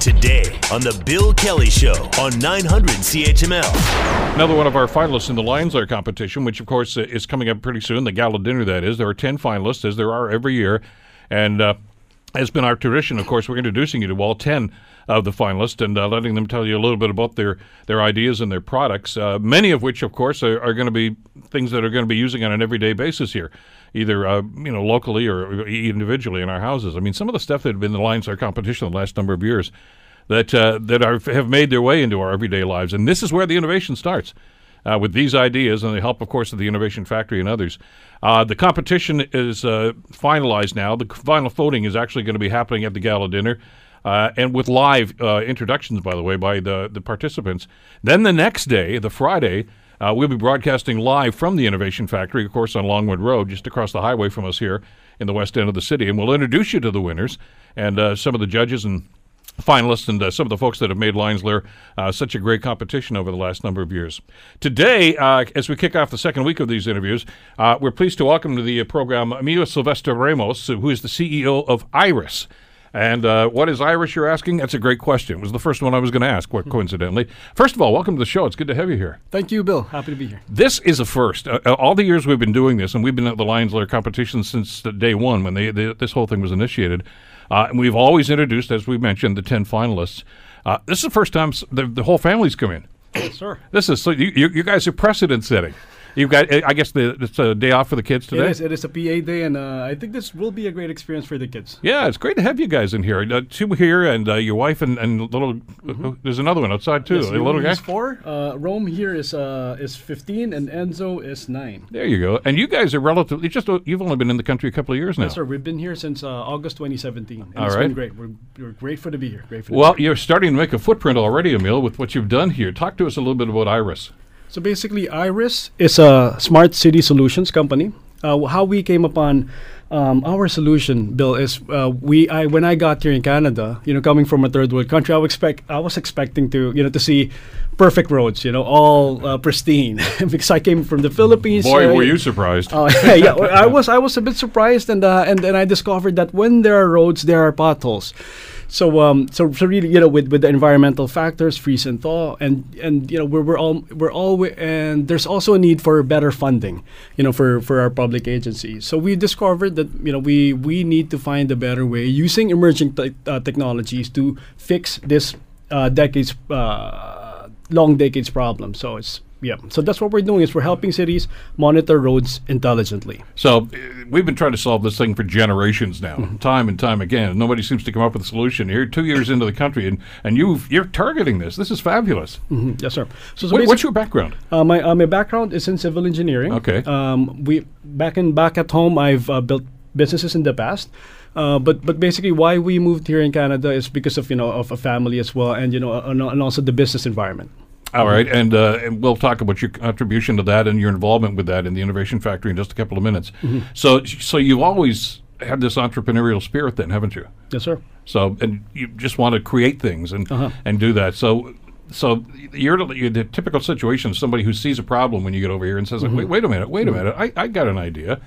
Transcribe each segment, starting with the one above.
Today on The Bill Kelly Show on 900 CHML. Another one of our finalists in the Lions Lair competition, which of course is coming up pretty soon, the gala dinner that is. There are 10 finalists, as there are every year. And uh, it's been our tradition, of course, we're introducing you to all 10 of the finalists and uh, letting them tell you a little bit about their, their ideas and their products, uh, many of which, of course, are, are going to be things that are going to be using on an everyday basis here, either uh, you know locally or individually in our houses. I mean, some of the stuff that had been the Lions Lair competition the last number of years that uh, that are, have made their way into our everyday lives, and this is where the innovation starts. Uh, with these ideas and the help, of course, of the Innovation Factory and others. Uh, the competition is uh, finalized now. The final voting is actually going to be happening at the gala dinner. Uh, and with live uh, introductions, by the way, by the, the participants. Then the next day, the Friday, uh, we'll be broadcasting live from the Innovation Factory, of course, on Longwood Road, just across the highway from us here in the west end of the city. And we'll introduce you to the winners and uh, some of the judges and finalists and uh, some of the folks that have made Lions Lair uh, such a great competition over the last number of years. Today, uh, as we kick off the second week of these interviews, uh, we're pleased to welcome to the program Emilio Sylvestor Ramos, who is the CEO of Iris. And uh, what is Iris, you're asking? That's a great question. It was the first one I was going to ask, Hmm. coincidentally. First of all, welcome to the show. It's good to have you here. Thank you, Bill. Happy to be here. This is a first. Uh, uh, all the years we've been doing this, and we've been at the Lions Lair competition since the day one when they, they, this whole thing was initiated. Uh, and we've always introduced, as we mentioned, the 10 finalists. Uh, this is the first time the, the whole family's come in. Yes, sir. This is so you, you, you guys are precedent setting. You've got, I guess, the, it's a day off for the kids today. is. It is a PA day, and uh, I think this will be a great experience for the kids. Yeah, it's great to have you guys in here. Uh, two here, and uh, your wife and, and little. uh, there's another one outside too. Mm-hmm. Yes, a little guy. Four. Uh, Rome here is uh, is fifteen, and Enzo is nine. There you go. And you guys are relatively just. uh, You've only been in the country a couple of years now. Yes, sir. We've been here since uh, August 2017, and All it's right. been great. We're, we're grateful to be here. Grateful. to Well, be here. you're starting to make a footprint already, Emil, with what you've done here. Talk to us a little bit about Iris. So basically, Iris is a smart city solutions company. Uh, how we came upon um, our solution, Bill, is uh, we. I when I got here in Canada, you know, coming from a third world country, I was expect I was expecting to you know to see perfect roads, you know, all uh, pristine, because I came from the Philippines. Boy, were you surprised. Oh yeah, yeah. I was I was a bit surprised, and uh, and then I discovered that when there are roads, there are potholes. So um so, so really you know with, with the environmental factors, freeze and thaw, and and you know we're we're all we're all and there's also a need for better funding, you know for for our public agencies. So we discovered that you know we we need to find a better way using emerging te- uh, technologies to fix this uh, decades uh, long decades problem. So it's yeah. So that's what we're doing is we're helping cities monitor roads intelligently. So uh, we've been trying to solve this thing for generations now, Mm-hmm. time and time again. Nobody seems to come up with a solution. You're two years into the country, and and you you're targeting this. This is fabulous. Mhm, Yes, sir. So, so basic- what's your background? uh, my uh, my background is in civil engineering. Okay. Um, we back in back at home, I've uh, built businesses in the past. Uh, but but basically, why we moved here in Canada is because of you know of a family as well, and you know, and, and also the business environment. All right, and, uh, and we'll talk about your contribution to that and your involvement with that in the Innovation Factory in just a couple of minutes. Mm-hmm. So, so you've always had this entrepreneurial spirit, then, haven't you? Yes, sir. So, and you just want to create things and Uh-huh. and do that. So, so you're, the- you're the typical situation of somebody who sees a problem when you get over here and says, Mm-hmm. "Wait, wait a minute, wait a minute, I, I got an idea."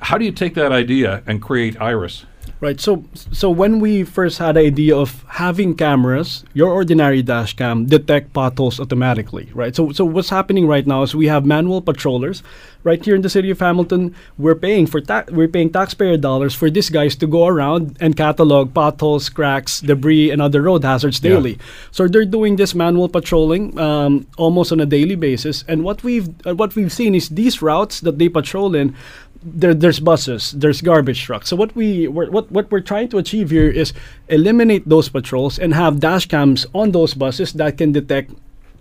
How do you take that idea and create Iris? Right. So so when we first had the idea of having cameras, your ordinary dash cam detect potholes automatically, right? So so what's happening right now is we have manual patrollers right here in the city of Hamilton. We're paying for ta- we're paying taxpayer dollars for these guys to go around and catalog potholes, cracks, debris, and other road hazards Yeah. daily. So they're doing this manual patrolling um, almost on a daily basis. And what we've uh, what we've seen is these routes that they patrol in there, there's buses, there's garbage trucks. So what we we're, what what we're trying to achieve here is eliminate those patrols and have dash cams on those buses that can detect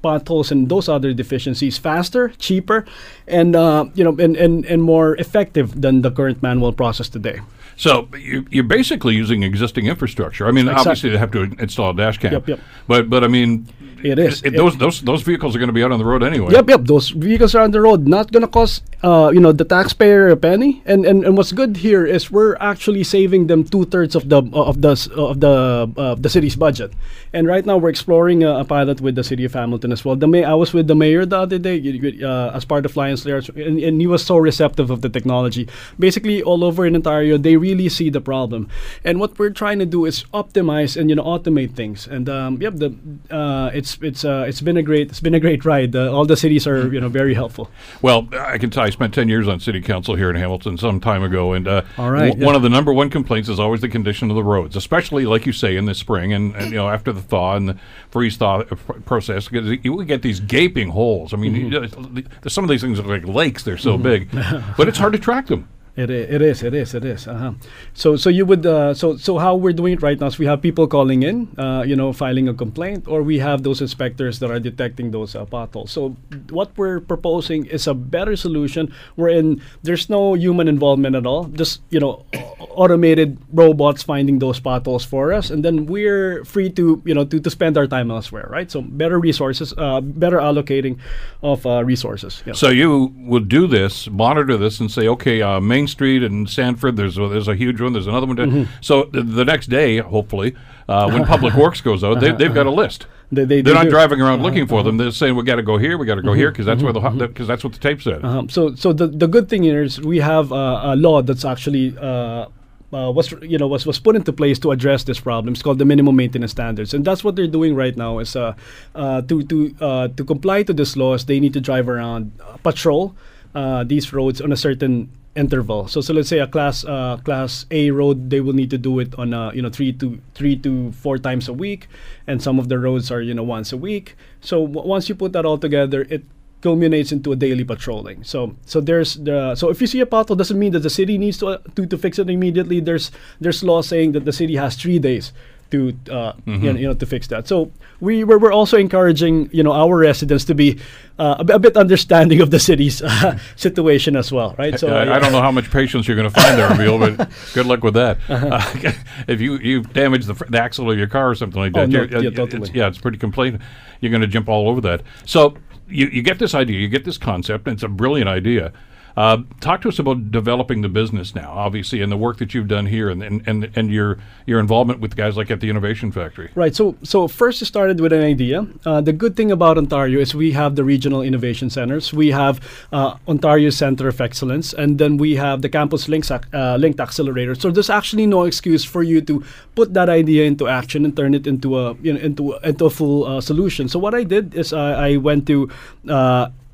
potholes and those other deficiencies faster, cheaper, and uh, you know and, and and more effective than the current manual process today. So you, you're basically using existing infrastructure. I mean, Exactly. obviously they have to install a dash cam. Yep, yep. But but I mean, It is. it- It- those those those vehicles are going to be out on the road anyway. Yep, yep. Those vehicles are on the road, not gonna cause uh, you know the taxpayer a penny, and, and and what's good here is we're actually saving them two thirds of the of the of the the city's budget. And right now we're exploring a, a pilot with the city of Hamilton as well. The may I was with the mayor the other day uh, as part of Lions Lair, and, and he was so receptive of the technology. Basically, all over in Ontario, they really see the problem, and what we're trying to do is optimize and you know automate things. And um, yep, the uh, it's it's uh, it's been a great it's been a great ride. All the cities are you know very helpful. Well, I can tell spent 10 years on city council here in Hamilton some time ago, and uh, All right, w- yeah. one of the number one complaints is always the condition of the roads, especially, like you say, in the spring and, and you know after the thaw and the freeze thaw uh, process. Because you we get these gaping holes. I mean, Mm-hmm. you- uh, some of these things are like lakes; they're so big, but it's hard to track them. It, i- it is it is it is uh-huh. so so you would uh, so so how we're doing it right now is we have people calling in uh, you know filing a complaint or we have those inspectors that are detecting those uh, potholes so what we're proposing is a better solution wherein there's no human involvement at all just you know automated robots finding those potholes for us and then we're free to you know to, to spend our time elsewhere right so better resources uh, better allocating of uh, resources yeah. So you would do this, monitor this, and say, okay, uh, Main Street and Sanford, there's a, there's a huge one, there's another one. Mm-hmm. So the, the next day, hopefully, uh, when Public Works goes out, they, they've got a list. They- they- They're they not do. driving around looking for them. They're saying we got to go here, we got to go here because that's where the because that's what the tape said. Um, so, so the, the good thing is we have uh, a law that's actually uh, uh, was you know was, was put into place to address this problem. It's called the minimum maintenance standards, and that's what they're doing right now. Is uh, uh, to to uh, to comply to this laws, they need to drive around, uh, patrol uh, these roads on a certain interval. So, so let's say a class uh, class A road, they will need to do it on a you know three to three to four times a week, and some of the roads are you know once a week. So w- once you put that all together, it culminates into a daily patrolling. So so there's the so if you see a pothole, doesn't mean that the city needs to uh, to, to fix it immediately. There's there's law saying that the city has three days to uh, you, know, you know to fix that. So we we're, we're also encouraging you know our residents to be uh, a, bit- understanding of the city's uh, situation as well, right? So I, uh, I don't know how much patience you're going to find there, Emil, but good luck with that. Uh-huh. Uh, if you you damage the, fr- the axle of your car or something like Oh, that, no, you're- uh, yeah, it's- yeah, it's pretty complaint. You're going to jump all over that. So you, you get this idea, you get this concept, and it's a brilliant idea. Uh, talk to us about developing the business now, obviously, and the work that you've done here, and and, and, and your your involvement with guys like at the Innovation Factory. Right. So, so first it started with an idea. Uh, the good thing about Ontario is we have the regional innovation centers. We have uh, Ontario Center of Excellence, and then we have the Campus Links uh, Linked Accelerator. So there's actually no excuse for you to put that idea into action and turn it into a you know into into a full uh, solution. So what I did is I, I went to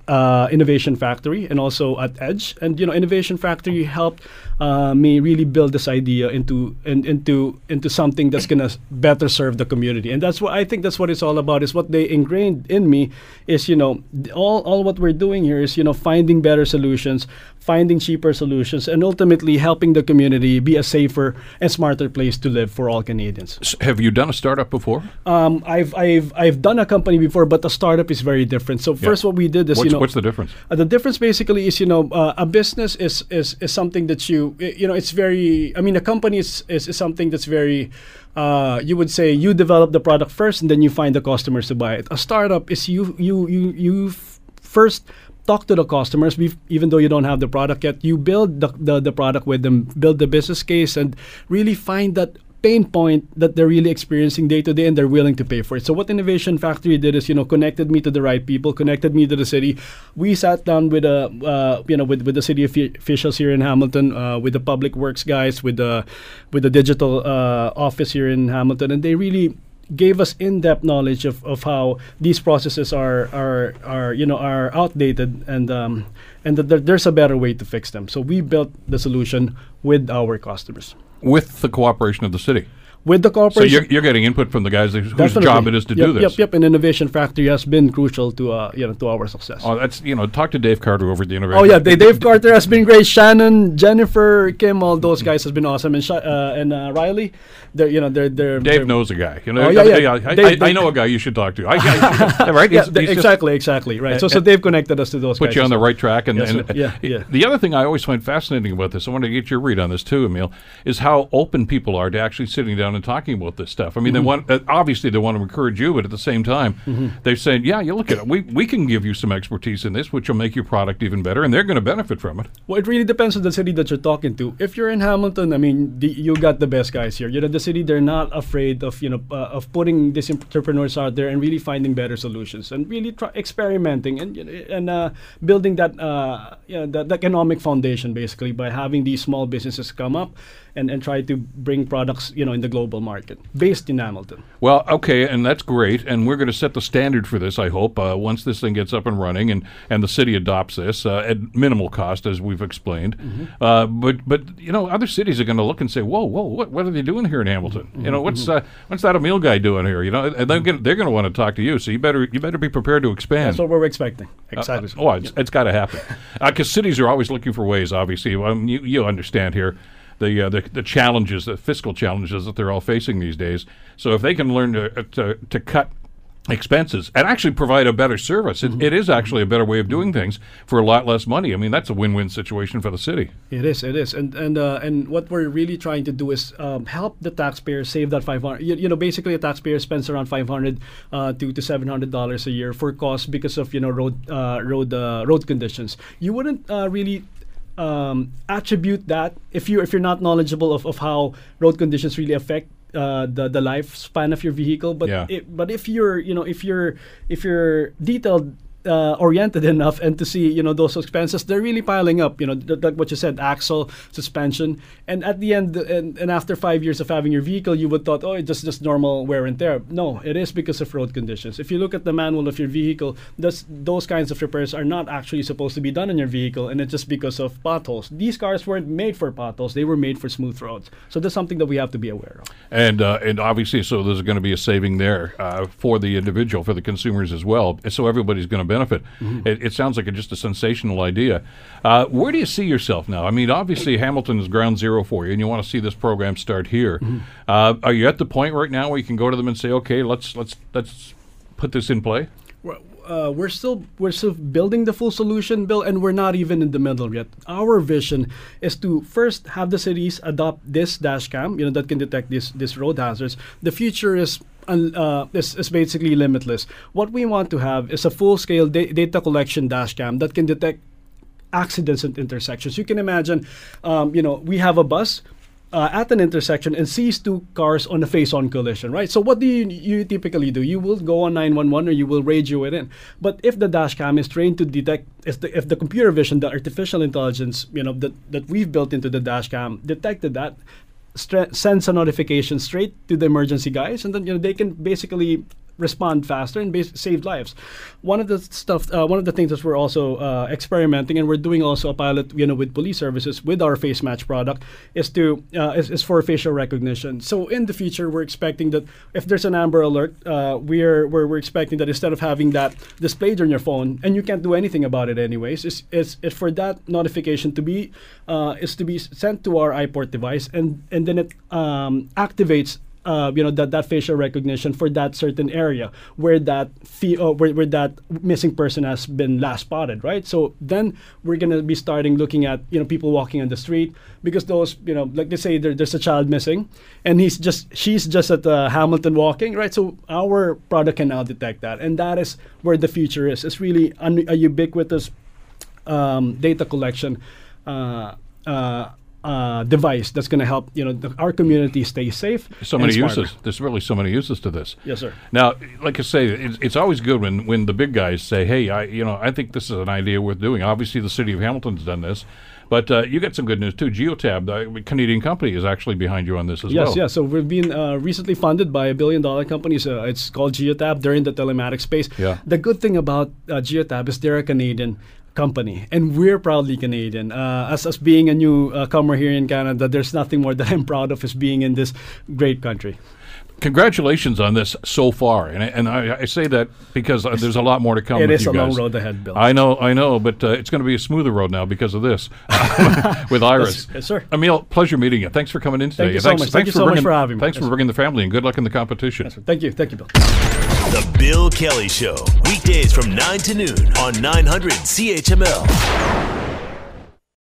uh, Innovation Factory and also at Edge. And you know, Innovation Factory helped uh, me really build this idea into in, into into something that's gonna better serve the community. And that's what I think that's what it's all about. Is what they ingrained in me is you know all all what we're doing here is you know finding better solutions, finding cheaper solutions, and ultimately helping the community be a safer and smarter place to live for all Canadians. S- have you done a startup before? Um, I've I've I've done a company before, but a startup is very different. So first, what we did is What's, you know what's the difference? uh, the difference basically is, you know, uh, a business is, is is something that you you know it's very. I mean, a company is is, is something that's very. Uh, you would say you develop the product first, and then you find the customers to buy it. A startup is you you you you first talk to the customers even though you don't have the product yet you build the, the, the product with them build the business case and really find that pain point that they're really experiencing day to day and they're willing to pay for it. So what Innovation Factory did is, you know, connected me to the right people, connected me to the city. We sat down with a, uh, you know, with, with the city officials here in Hamilton, uh, with the public works guys, with the, with the digital uh, office here in Hamilton, and they really gave us in-depth knowledge of, of how these processes are are are you know are outdated and um, and that there, there's a better way to fix them. So we built the solution with our customers, With the cooperation of the city. With the corporate. So you're, you're getting input from the guys whose Definitely. job it is to yep, do this. Yep, yep. And Innovation Factory has been crucial to uh, you know to our success. Oh, that's you know, talk to Dave Carter over at the Innovation. Oh yeah, Dave, Dave Carter has been great. Shannon, Jennifer, Kim, all those guys has been awesome, and uh, and uh, Riley, they're you know they're they're Dave they're- knows a guy. You know, Oh, yeah, yeah. I, Dave- I, I know a guy you should talk to. I, I, right? Yeah, He's- exactly, exactly, right. So, so they've connected us to those Put you on the right track. And, Yes, and. Yeah, yeah. the other thing I always find fascinating about this, I want to get your read on this too, Emil, is how open people are to actually sitting down down and talking about this stuff. I mean, they want uh, obviously they want to encourage you, but at the same time, they're saying, yeah, you look at it. We we can give you some expertise in this, which will make your product even better, and they're going to benefit from it. Well, it really depends on the city that you're talking to. If you're in Hamilton, I mean, the, you got the best guys here. You know, the city they're not afraid of you know uh, of putting these entrepreneurs out there and really finding better solutions and really try experimenting and and uh, building that uh, you know, that, that economic foundation basically by having these small businesses come up and, and try to bring products you know in the global market based in Hamilton. Well, okay, and that's great, and we're going to set the standard for this. I hope uh, once this thing gets up and running, and, and the city adopts this uh, at minimal cost, as we've explained. Uh, but but you know, other cities are going to look and say, "Whoa, whoa, what what are they doing here in Hamilton? You know, what's uh, what's that Emil guy doing here? You know, and they're going they're going to want to talk to you. So you better you better be prepared to expand. That's what we're expecting. Uh, Exactly. oh, it's, it's got to happen because cities are always looking for ways. Obviously, um, you you understand here the, uh, the the challenges, the fiscal challenges that they're all facing these days. So if they can learn to uh, to, to cut expenses and actually provide a better service, it, it is actually a better way of doing things for a lot less money. I mean, that's a win-win situation for the city. It is, it is, and and uh, and what we're really trying to do is um, help the taxpayer save that five hundred. You, you know, basically, a taxpayer spends around five hundred uh, to to seven hundred dollars a year for costs because of you know road uh, road uh, road conditions. You wouldn't uh, really. Um, attribute that if you if you're not knowledgeable of, of how road conditions really affect uh, the the lifespan of your vehicle, but Yeah. it, but if you're you know if you're if you're detailed uh, oriented enough and to see you know those expenses they're really piling up you know th- like what you said axle suspension. And at the end and, and after five years of having your vehicle you would thought oh it's just just normal wear and tear. No it is because of road conditions. If you look at the manual of your vehicle that's, those kinds of repairs are not actually supposed to be done in your vehicle and it's just because of potholes. These cars weren't made for potholes they were made for smooth roads. So that's something that we have to be aware of. And uh, and obviously, so there's going to be a saving there uh, for the individual, for the consumers as well. So everybody's going to benefit. It, it sounds like a, just a sensational idea. Uh, where do you see yourself now? I mean, obviously Hamilton is ground zero for you, and you want to see this program start here. Uh, are you at the point right now where you can go to them and say, "Okay, let's let's let's put this in play"? Well, uh, we're still we're still building the full solution, Bill, and we're not even in the middle yet. Our vision is to first have the cities adopt this dash cam, you know, that can detect these these road hazards. The future is. Uh, is, is basically limitless. What we want to have is a full-scale da- data collection dash cam that can detect accidents at intersections. You can imagine, um, you know, we have a bus uh, at an intersection and sees two cars on a face-on collision, right? So what do you, you typically do? You will go on 911 or you will radio it in. But if the dash cam is trained to detect, if the, if the computer vision, the artificial intelligence, you know, that, that we've built into the dash cam detected that, sends a notification straight to the emergency guys, and then you know they can basically respond faster and bas- save lives. One of the stuff, uh, one of the things that we're also uh, experimenting, and we're doing also a pilot, you know, with police services with our face match product, is to uh, is, is for facial recognition. So in the future, we're expecting that if there's an Amber Alert, uh, we're, we're we're expecting that instead of having that displayed on your phone, and you can't do anything about it anyways, is, is for that notification to be uh, is to be sent to our iPort device, and and then it um, activates uh, you know that, that facial recognition for that certain area where that fe- uh, where, where that missing person has been last spotted right? So then we're going to be starting looking at you know people walking on the street because those you know like they say there, there's a child missing and he's just she's just at uh, hamilton walking right? So our product can now detect that and that is where the future is. It's really un- a ubiquitous um, data collection uh, uh, uh, device that's going to help you know the, our community stay safe. So many smarter. uses. There's really so many uses to this. Yes, sir. Now, like I say, it's, it's always good when, when the big guys say, "Hey, I you know I think this is an idea worth doing." Obviously, the city of Hamilton's done this, but uh, you got some good news too. Geotab, the Canadian company, is actually behind you on this as Yes, well. yes. Yeah so we've been uh, recently funded by a billion dollar company. So it's called Geotab. They're in the telematics space. Yeah. The good thing about uh, Geotab is they're a Canadian company, and we're proudly Canadian. Uh, as, as being a new uh, here in Canada, there's nothing more that I'm proud of is being in this great country. Congratulations on this so far, and I, and I, I say that because uh, there's a lot more to come. It with is you a long road ahead, Bill. I know, I know, but uh, it's going to be a smoother road now because of this with Iris. yes, sir. Emil, pleasure meeting you. Thanks for coming in today. Thank you so thanks, much. Thanks Thank you for so much for having me. Thanks Yes, for bringing the family, and good luck in the competition. Thank you. Thank you, Bill. The Bill Kelly Show, weekdays from 9 to noon on 900 CHML.